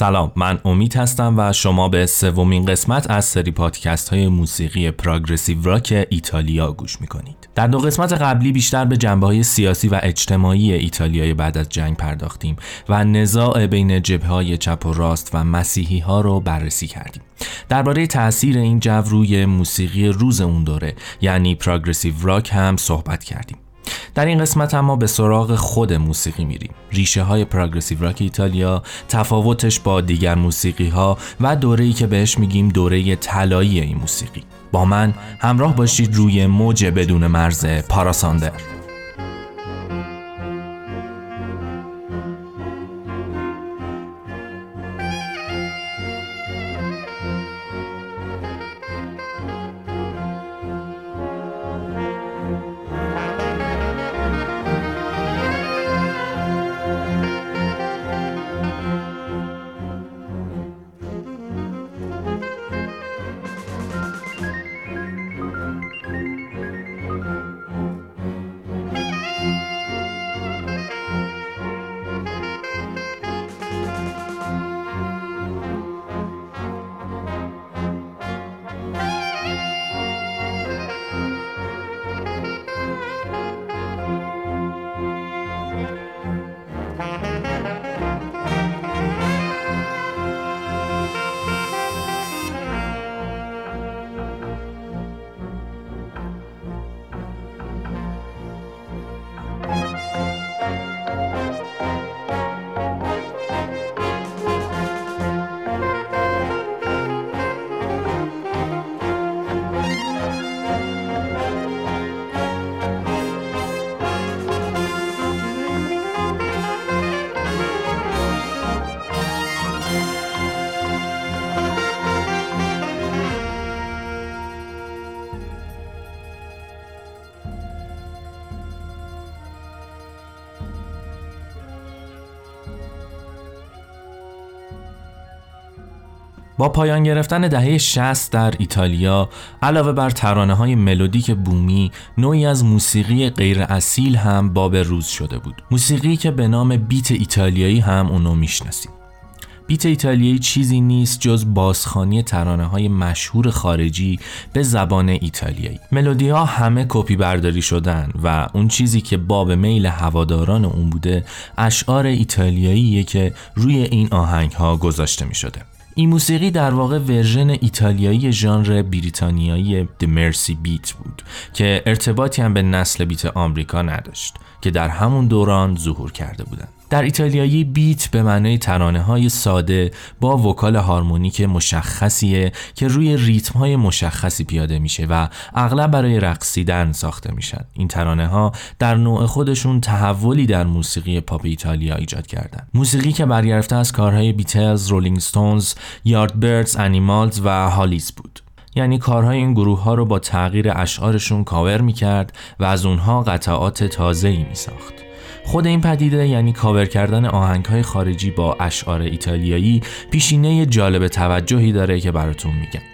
سلام من امید هستم و شما به سومین قسمت از سری پادکست های موسیقی پراگرسیو راک ایتالیا گوش می‌کنید. در دو قسمت قبلی بیشتر به جنبه های سیاسی و اجتماعی ایتالیای بعد از جنگ پرداختیم و نزاع بین جبه های چپ و راست و مسیحی ها رو بررسی کردیم. درباره تاثیر این جو روی موسیقی روز اون دوره یعنی پراگرسیو راک هم صحبت کردیم. در این قسمت اما به سراغ خود موسیقی میریم. ریشه های پراگرسیو راک ایتالیا تفاوتش با دیگر موسیقی ها و دوره‌ای که بهش میگیم دوره طلایی این موسیقی. با من همراه باشید روی موج بدون مرز پاراساندر. با پایان گرفتن دهه 60 در ایتالیا علاوه بر ترانه های ملودیک بومی نوعی از موسیقی غیر اصیل هم باب روز شده بود. موسیقی که به نام beat ایتالیایی هم اونو می‌شناسیم. beat ایتالیایی چیزی نیست جز بازخوانی ترانه های مشهور خارجی به زبان ایتالیایی. ملودی ها همه کپی برداری شدن و اون چیزی که باب میل هواداران اون بوده اشعار ایتالیاییه که روی این آهنگ ها گذاشته می شده این موسیقی در واقع version ایتالیایی ژانر بریتانیایی the Mersey beat بود که ارتباطی هم به نسل beat آمریکا نداشت که در همون دوران ظهور کرده بودند. در ایتالیایی beat به معنای ترانه های ساده با vocal هارمونیک مشخصیه که روی ریتم های مشخصی پیاده میشه و اغلب برای رقصیدن ساخته میشن. این ترانه ها در نوع خودشون تحولی در موسیقی پاپ ایتالیا ایجاد کردن. موسیقی که برگرفته از کارهای بیتلز، رولینگ ستونز، یاردبردز، انیمالز و هالیز بود. یعنی کارهای این گروه ها رو با تغییر اشعارشون کاور می‌کرد و از اونها قطعات تازه ای می ساخت. خود این پدیده یعنی کاور کردن آهنگ های خارجی با اشعار ایتالیایی پیشینه جالب توجهی داره که براتون میگم.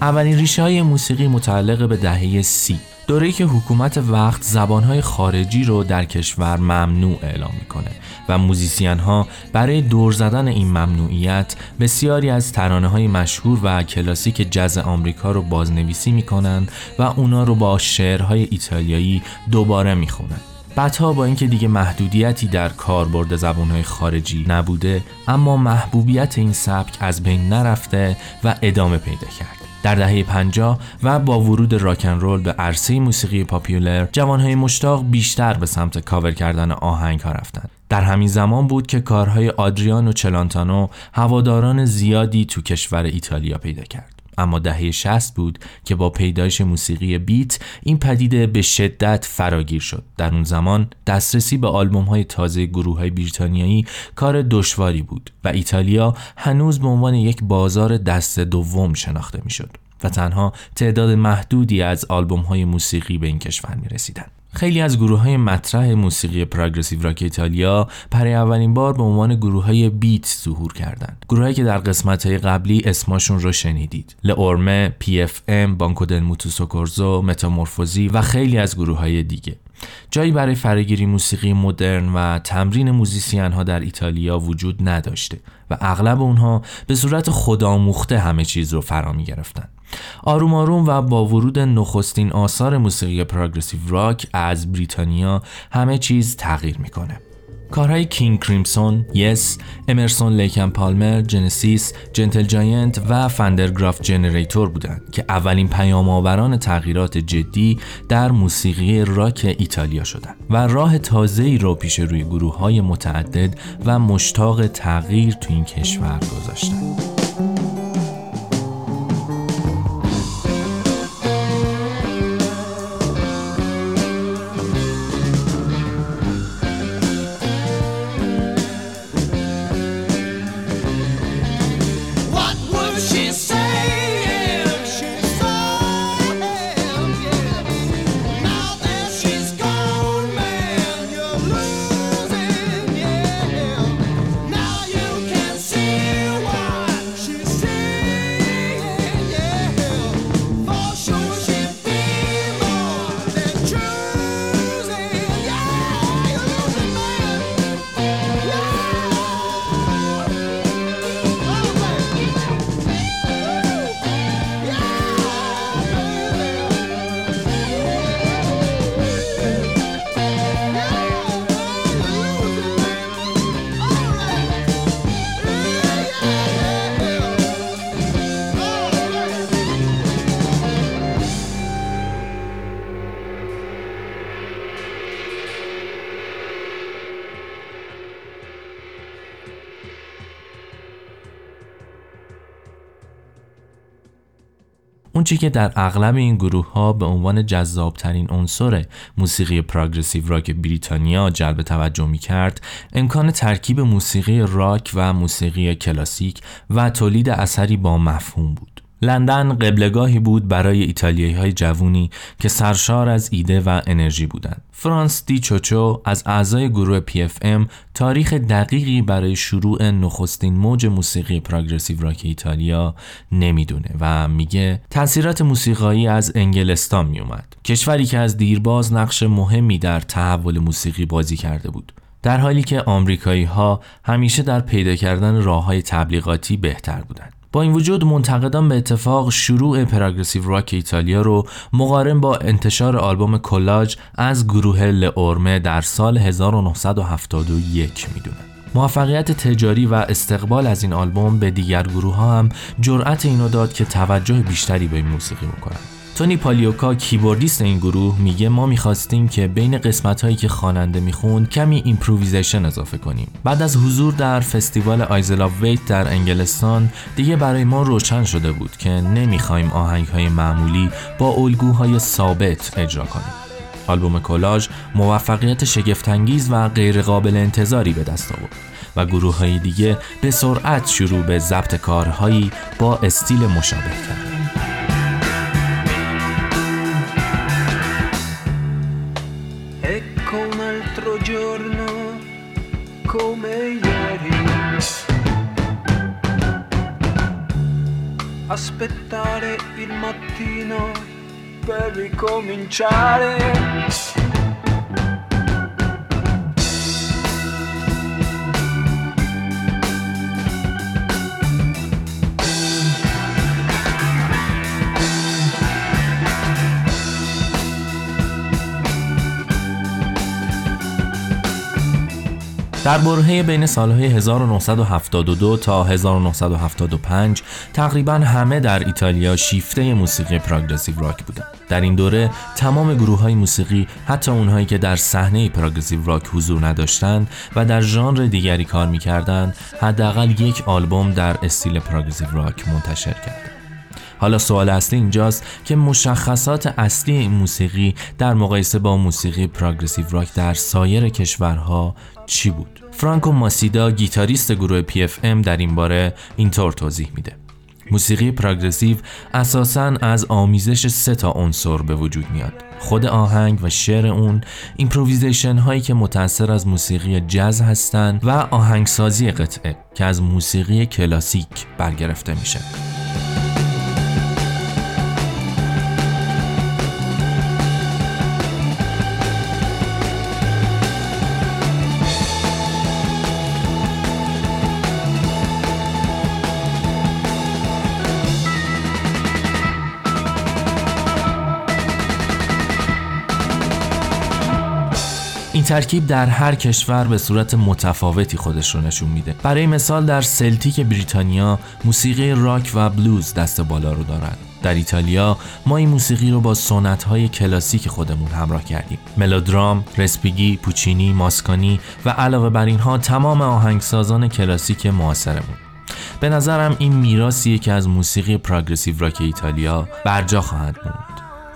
اولین ریشه های موسیقی متعلق به دهه سی. دوره که حکومت وقت زبانهای خارجی رو در کشور ممنوع اعلام می‌کنه و موزیسین ها برای دور زدن این ممنوعیت بسیاری از ترانه های مشهور و کلاسیک جز آمریکا رو بازنویسی می‌کنن و اونا رو با شعرهای ایتالیایی دوباره می‌خونن. بعدها با اینکه دیگه محدودیتی در کاربرد زبانهای خارجی نبوده اما محبوبیت این سبک از بین نرفته و ادامه پیدا کرد در دهه 50 و با ورود راکن رول به عرصه موسیقی پاپیولر جوانهای مشتاق بیشتر به سمت کاور کردن آهنگ ها رفتند. در همین زمان بود که کارهای آدریان و چلانتانو هواداران زیادی تو کشور ایتالیا پیدا کرد. اما دهه 60 بود که با پیدایش موسیقی بیت این پدیده به شدت فراگیر شد. در اون زمان دسترسی به آلبوم های تازه گروه های بریتانیایی کار دشواری بود و ایتالیا هنوز به عنوان یک بازار دست دوم شناخته می‌شد. و تنها تعداد محدودی از آلبوم های موسیقی به این کشور می رسیدن. خیلی از گروه های مطرح موسیقی progressive rock ایتالیا برای اولین بار به عنوان گروه های beat ظهور کردند. گروه هایی که در قسمت های قبلی اسمشون رو شنیدید. له اورمه، پی اف ام، بانکو دل موتوسوکورسو، متامورفوزی و خیلی از گروه های دیگه. جایی برای فراگیری موسیقی مدرن و تمرین موزیسین ها در ایتالیا وجود نداشته و اغلب اونها به صورت خودآموخته همه چیز رو فرا می گرفتن. آروم آروم و با ورود نخستین آثار موسیقی progressive rock از بریتانیا همه چیز تغییر می‌کنه. کارهای کینگ کریمسون، یس، امرسون لیک اند پالمر، جنسیس، جنتل جاینت و وندرگراف جنریتور بودند که اولین پیام آوران تغییرات جدی در موسیقی راک ایتالیا شدند و راه تازه‌ای رو پیش روی گروه های متعدد و مشتاق تغییر تو این کشور گذاشتند. اون که در اغلب این گروه ها به عنوان جذابترین عنصر موسیقی پراگرسیو راک بریتانیا جلب توجه می کرد امکان ترکیب موسیقی راک و موسیقی کلاسیک و تولید اثری با مفهوم بود. لندن قبلگاهی بود برای ایتالیایی های جوونی که سرشار از ایده و انرژی بودند. فرانس دی چوچو از اعضای گروه ام تاریخ دقیقی برای شروع نخستین موج موسیقی پراگرسیو راک ایتالیا نمی‌دونه و میگه تاثیرات موسیقایی از انگلستان میومد. کشوری که از دیرباز نقش مهمی در تحول موسیقی بازی کرده بود. در حالی که آمریکایی ها همیشه در پیدا کردن راه های تبلیغاتی بهتر بودند. با این وجود منتقدان به اتفاق شروع پراگرسیو راک ایتالیا رو مقارن با انتشار آلبوم کلاج از گروه لئورمه در سال 1971 می‌دونن. موفقیت تجاری و استقبال از این آلبوم به دیگر گروه ها هم جرأت اینو داد که توجه بیشتری به این موسیقی بکنن. تونی پالیوکا keyboardist این گروه میگه ما می‌خواستیم که بین قسمت هایی که خواننده می‌خوند کمی improvisation اضافه کنیم بعد از حضور در فستیوال آیل آو وایت در انگلستان دیگه برای ما روشن شده بود که نمی‌خوایم آهنگ های معمولی با الگوهای ثابت اجرا کنیم آلبوم کلاژ موفقیت شگفتانگیز و غیرقابل انتظاری به دست آورد و گروه های دیگه به سرعت شروع به ضبط کارهایی با استیل مشابه کرد. Mattino per ricominciare. در برهه بین سالهای 1972 تا 1975 تقریبا همه در ایتالیا شیفته موسیقی progressive rock بودند. در این دوره تمام گروه های موسیقی حتی اونهایی که در صحنه progressive rock حضور نداشتند و در ژانر دیگری کار می‌کردند حداقل یک آلبوم در style progressive rock منتشر کردند. حالا سوال اصلی اینجاست که مشخصات اصلی این موسیقی در مقایسه با موسیقی progressive rock در سایر کشورها چی بود؟ فرانکو ماسیدا گیتاریست گروه پی اف ام در این باره اینطور توضیح میده. موسیقی progressive اساساً از آمیزش سه تا عنصر به وجود میاد. خود آهنگ و شعر اون improvisation هایی که متأثر از موسیقی جز هستند و آهنگسازی قطعه که از موسیقی کلاسیک برگرفته میشه. این ترکیب در هر کشور به صورت متفاوتی خودش رو نشون میده. برای مثال در سلتیک بریتانیا موسیقی راک و بلوز دست بالا رو دارد در ایتالیا ما این موسیقی رو با سنت های کلاسیک خودمون همراه کردیم. ملودرام، رسپیگی، پوچینی، ماسکانی و علاوه بر اینها تمام آهنگسازان کلاسیک معاصرمون. به نظرم این میراثیه که از موسیقی پراگرسیو راک ایتالیا برجا خواهد موند.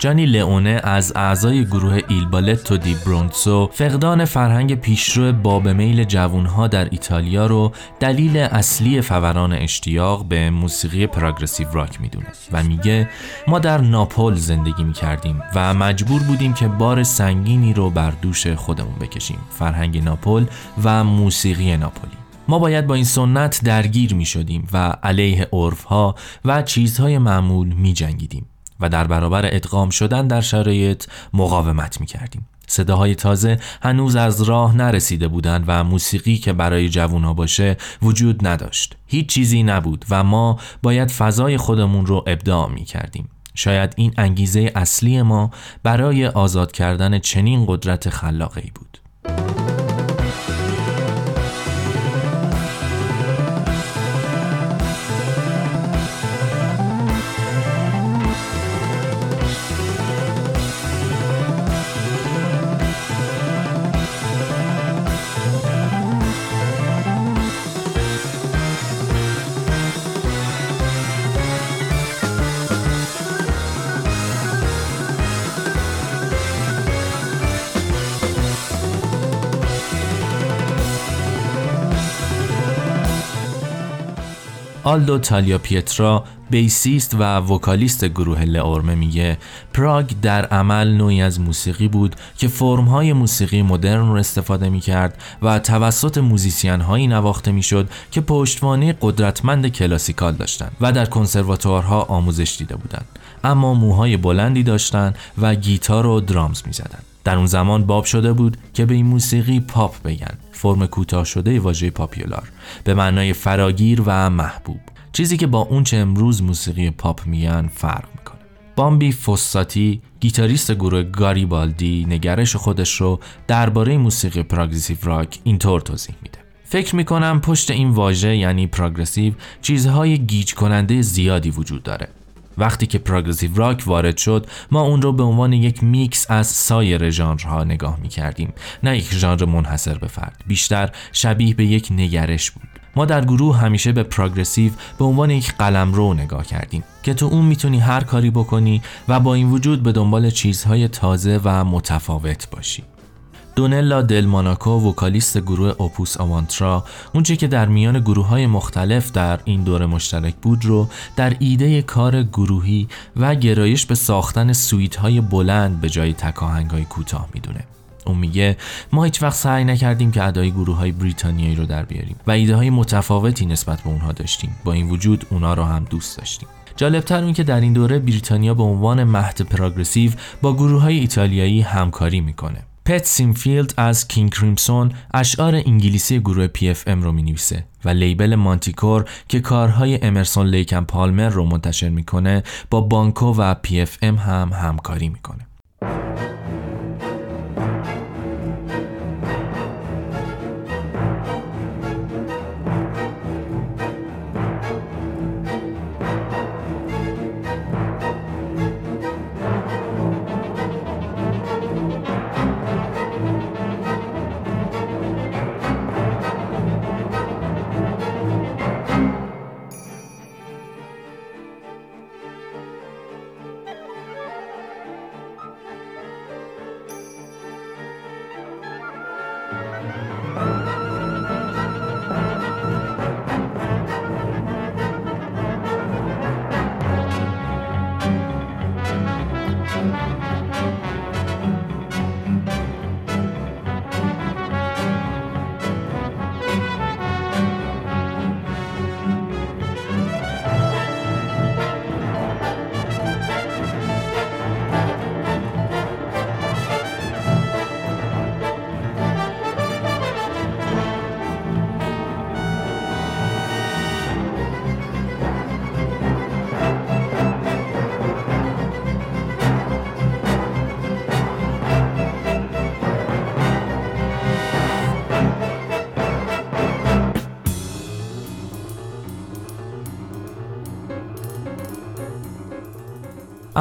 جانی لئونه از اعضای گروه ایلبالتو دی برونسو فقدان فرهنگ پیشرو باب میل جوانها در ایتالیا رو دلیل اصلی فوران اشتیاق به موسیقی پراگرسیو راک می‌دونه و میگه ما در ناپل زندگی می‌کردیم و مجبور بودیم که بار سنگینی رو بر دوش خودمون بکشیم فرهنگ ناپل و موسیقی ناپولی ما باید با این سنت درگیر می شدیم و علیه عرف ها و چیزهای معمول می جنگیدیم. و در برابر ادغام شدن در شرایط مقاومت می کردیم. صداهای تازه هنوز از راه نرسیده بودند و موسیقی که برای جوونا باشه وجود نداشت. هیچ چیزی نبود و ما باید فضای خودمون رو ابداع می کردیم. شاید این انگیزه اصلی ما برای آزاد کردن چنین قدرت خلاقی بود. آلدو تالیاپیترا bassist و vocalist گروه له اورمه میگه prog در عمل نوعی از موسیقی بود که فرمهای موسیقی مدرن رو استفاده می‌کرد و توسط موزیسین هایی نواخته می‌شد که پشتوانه قدرتمند classical داشتند و در کنسرواتوارها آموزش دیده بودند. اما موهای بلندی داشتند و گیتار و drums می‌زدند. در اون زمان باب شده بود که به این موسیقی پاپ بگن. فرم کوتاه شده واژه popular. به معنای فراگیر و محبوب. چیزی که با اونچه امروز موسیقی پاپ میان فرق می‌کنه. بامبی فوساتی گیتاریست گروه گاریبالدی نگرش خودش رو درباره موسیقی progressive rock اینطور توضیح میده. فکر می‌کنم پشت این واژه یعنی progressive چیزهای گیج کننده زیادی وجود داره. وقتی که progressive rock وارد شد ما اون رو به عنوان یک میکس از سایر ژانرها نگاه می کردیم نه یک ژانر منحصر به فرد بیشتر شبیه به یک نگرش بود. ما در گروه همیشه به پراگرسیو به عنوان یک قلم رو نگاه کردیم که تو اون می‌تونی هر کاری بکنی و با این وجود به دنبال چیزهای تازه و متفاوت باشی. دونلا دل ماناکو وکالیست گروه اوپوس آوانترا اونچه که در میان گروه های مختلف در این دوره مشترک بود رو در ایده کار گروهی و گرایش به ساختن سویت های بلند به جای تکاهنگ های کوتاه می‌دونه. اون میگه ما هیچ وقت سعی نکردیم که ادای گروه های بریتانیایی رو در بیاریم و ایده های متفاوتی نسبت به اونها داشتیم. با این وجود اونا رو هم دوست داشتیم. جالبتر اون که در این دوره بریتانیا به عنوان مهد progressive با گروه های ایتالیایی همکاری می‌کنه. پت سینفیلد از کینگ کریمسون اشعار انگلیسی گروه ام رو می نویسه و label مانتیکور که کارهای امرسون لیک اند پالمر رو منتشر می‌کنه با بانکو و ام هم همکاری می‌کنه.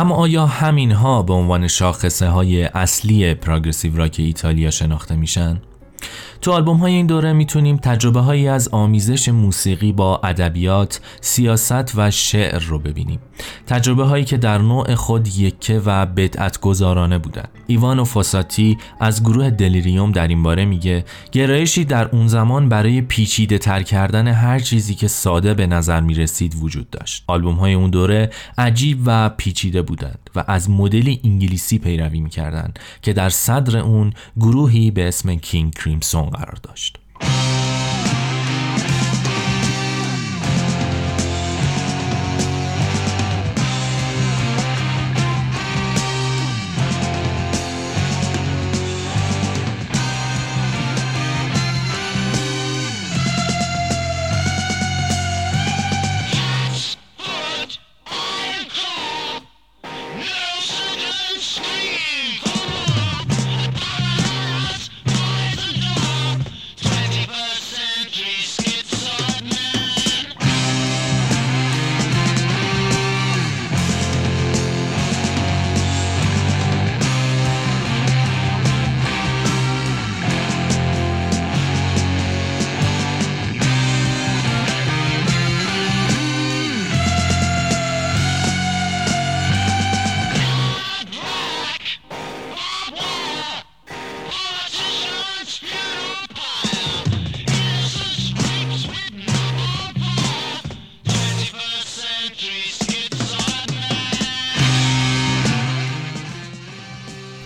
اما آیا همین ها به عنوان شاخصه های اصلی پراگرسیو راک ایتالیا شناخته میشن؟ تو آلبوم های این دوره می‌تونیم تجربه هایی از آمیزش موسیقی با ادبیات، سیاست و شعر رو ببینیم. تجربه هایی که در نوع خود یکه و بدعت گذارانه بودن. ایوان و فاساتی از گروه دلیریوم در این باره میگه گرایشی در اون زمان برای پیچیده تر کردن هر چیزی که ساده به نظر می‌رسید وجود داشت. آلبوم های اون دوره عجیب و پیچیده بودند و از مدل انگلیسی پیروی می‌کردند که در صدر اون گروهی به اسم کینگ کریمسون قرار داشت.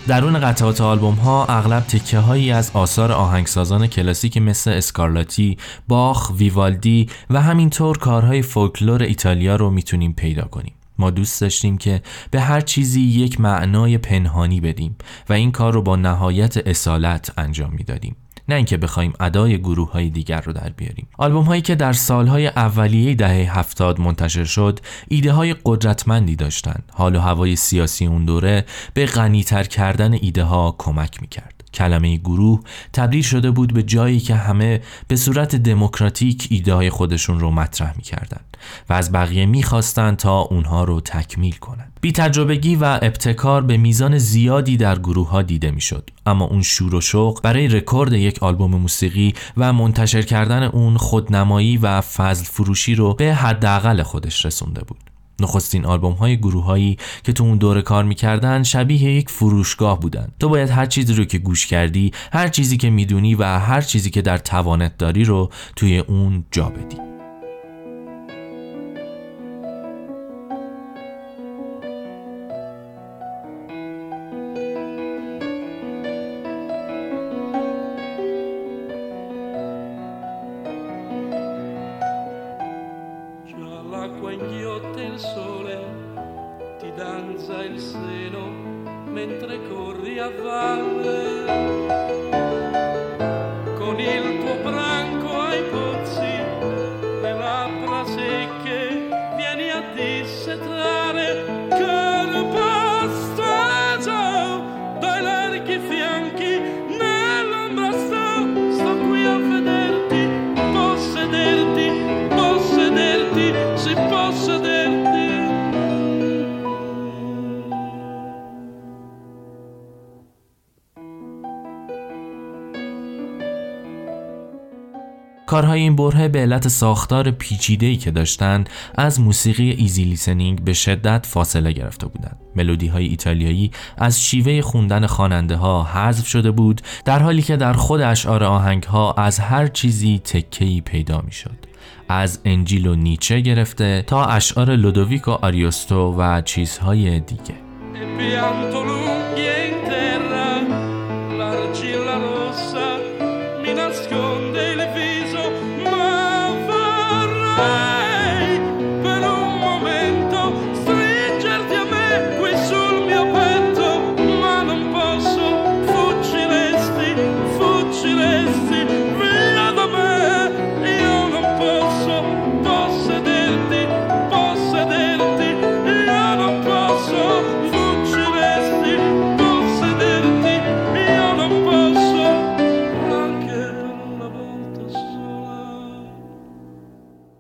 درون قطعات آلبوم ها اغلب تکه هایی از آثار آهنگسازان کلاسیک مثل اسکارلاتی، باخ، ویوالدی و همینطور کارهای فولکلور ایتالیا رو می‌تونیم پیدا کنیم. ما دوست داشتیم که به هر چیزی یک معنای پنهانی بدیم و این کار رو با نهایت اصالت انجام می‌دادیم. نه اینکه بخوایم ادای گروه های دیگر رو در بیاریم. آلبوم هایی که در سالهای اولیه دهه هفتاد منتشر شد ایده های قدرتمندی داشتند. حال و هوای سیاسی اون دوره به غنیتر کردن ایده ها کمک می‌کرد. کلمه گروه تبدیل شده بود به جایی که همه به صورت دموکراتیک ایده های خودشون رو مطرح می‌کردن و از بقیه می‌خواستند تا اونها رو تکمیل کنند. بی تجربگی و ابتکار به میزان زیادی در گروه ها دیده می‌شد اما اون شور و شوق برای رکورد یک آلبوم موسیقی و منتشر کردن اون خودنمایی و فضل فروشی رو به حداقل خودش رسونده بود نخستین آلبوم های گروه هایی که تو اون دوره کار می‌کردن شبیه یک فروشگاه بودن. تو باید هر چیزی رو که گوش کردی هر چیزی که می‌دونی و هر چیزی که در توانت داری رو توی اون جا بدی. کارهای این بره به علت ساختار پیچیده‌ای که داشتند از موسیقی ایزی لیسنینگ به شدت فاصله گرفته بودند. ملودی های ایتالیایی از شیوه خوندن خواننده ها حذف شده بود در حالی که در خود اشعار آهنگ ها از هر چیزی تکه‌ای پیدا می‌شد. از انجیل و نیچه گرفته تا اشعار لودویک و آریوستو و چیزهای دیگه.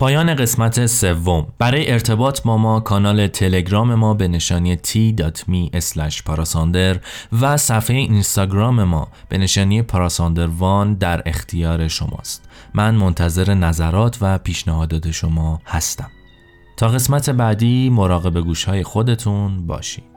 پایان قسمت سوم. برای ارتباط با ما کانال تلگرام ما به نشانی t.me پاراساندر و صفحه اینستاگرام ما به نشانی پاراساندروان در اختیار شماست. من منتظر نظرات و پیشنهادات شما هستم. تا قسمت بعدی مراقب گوش خودتون باشید.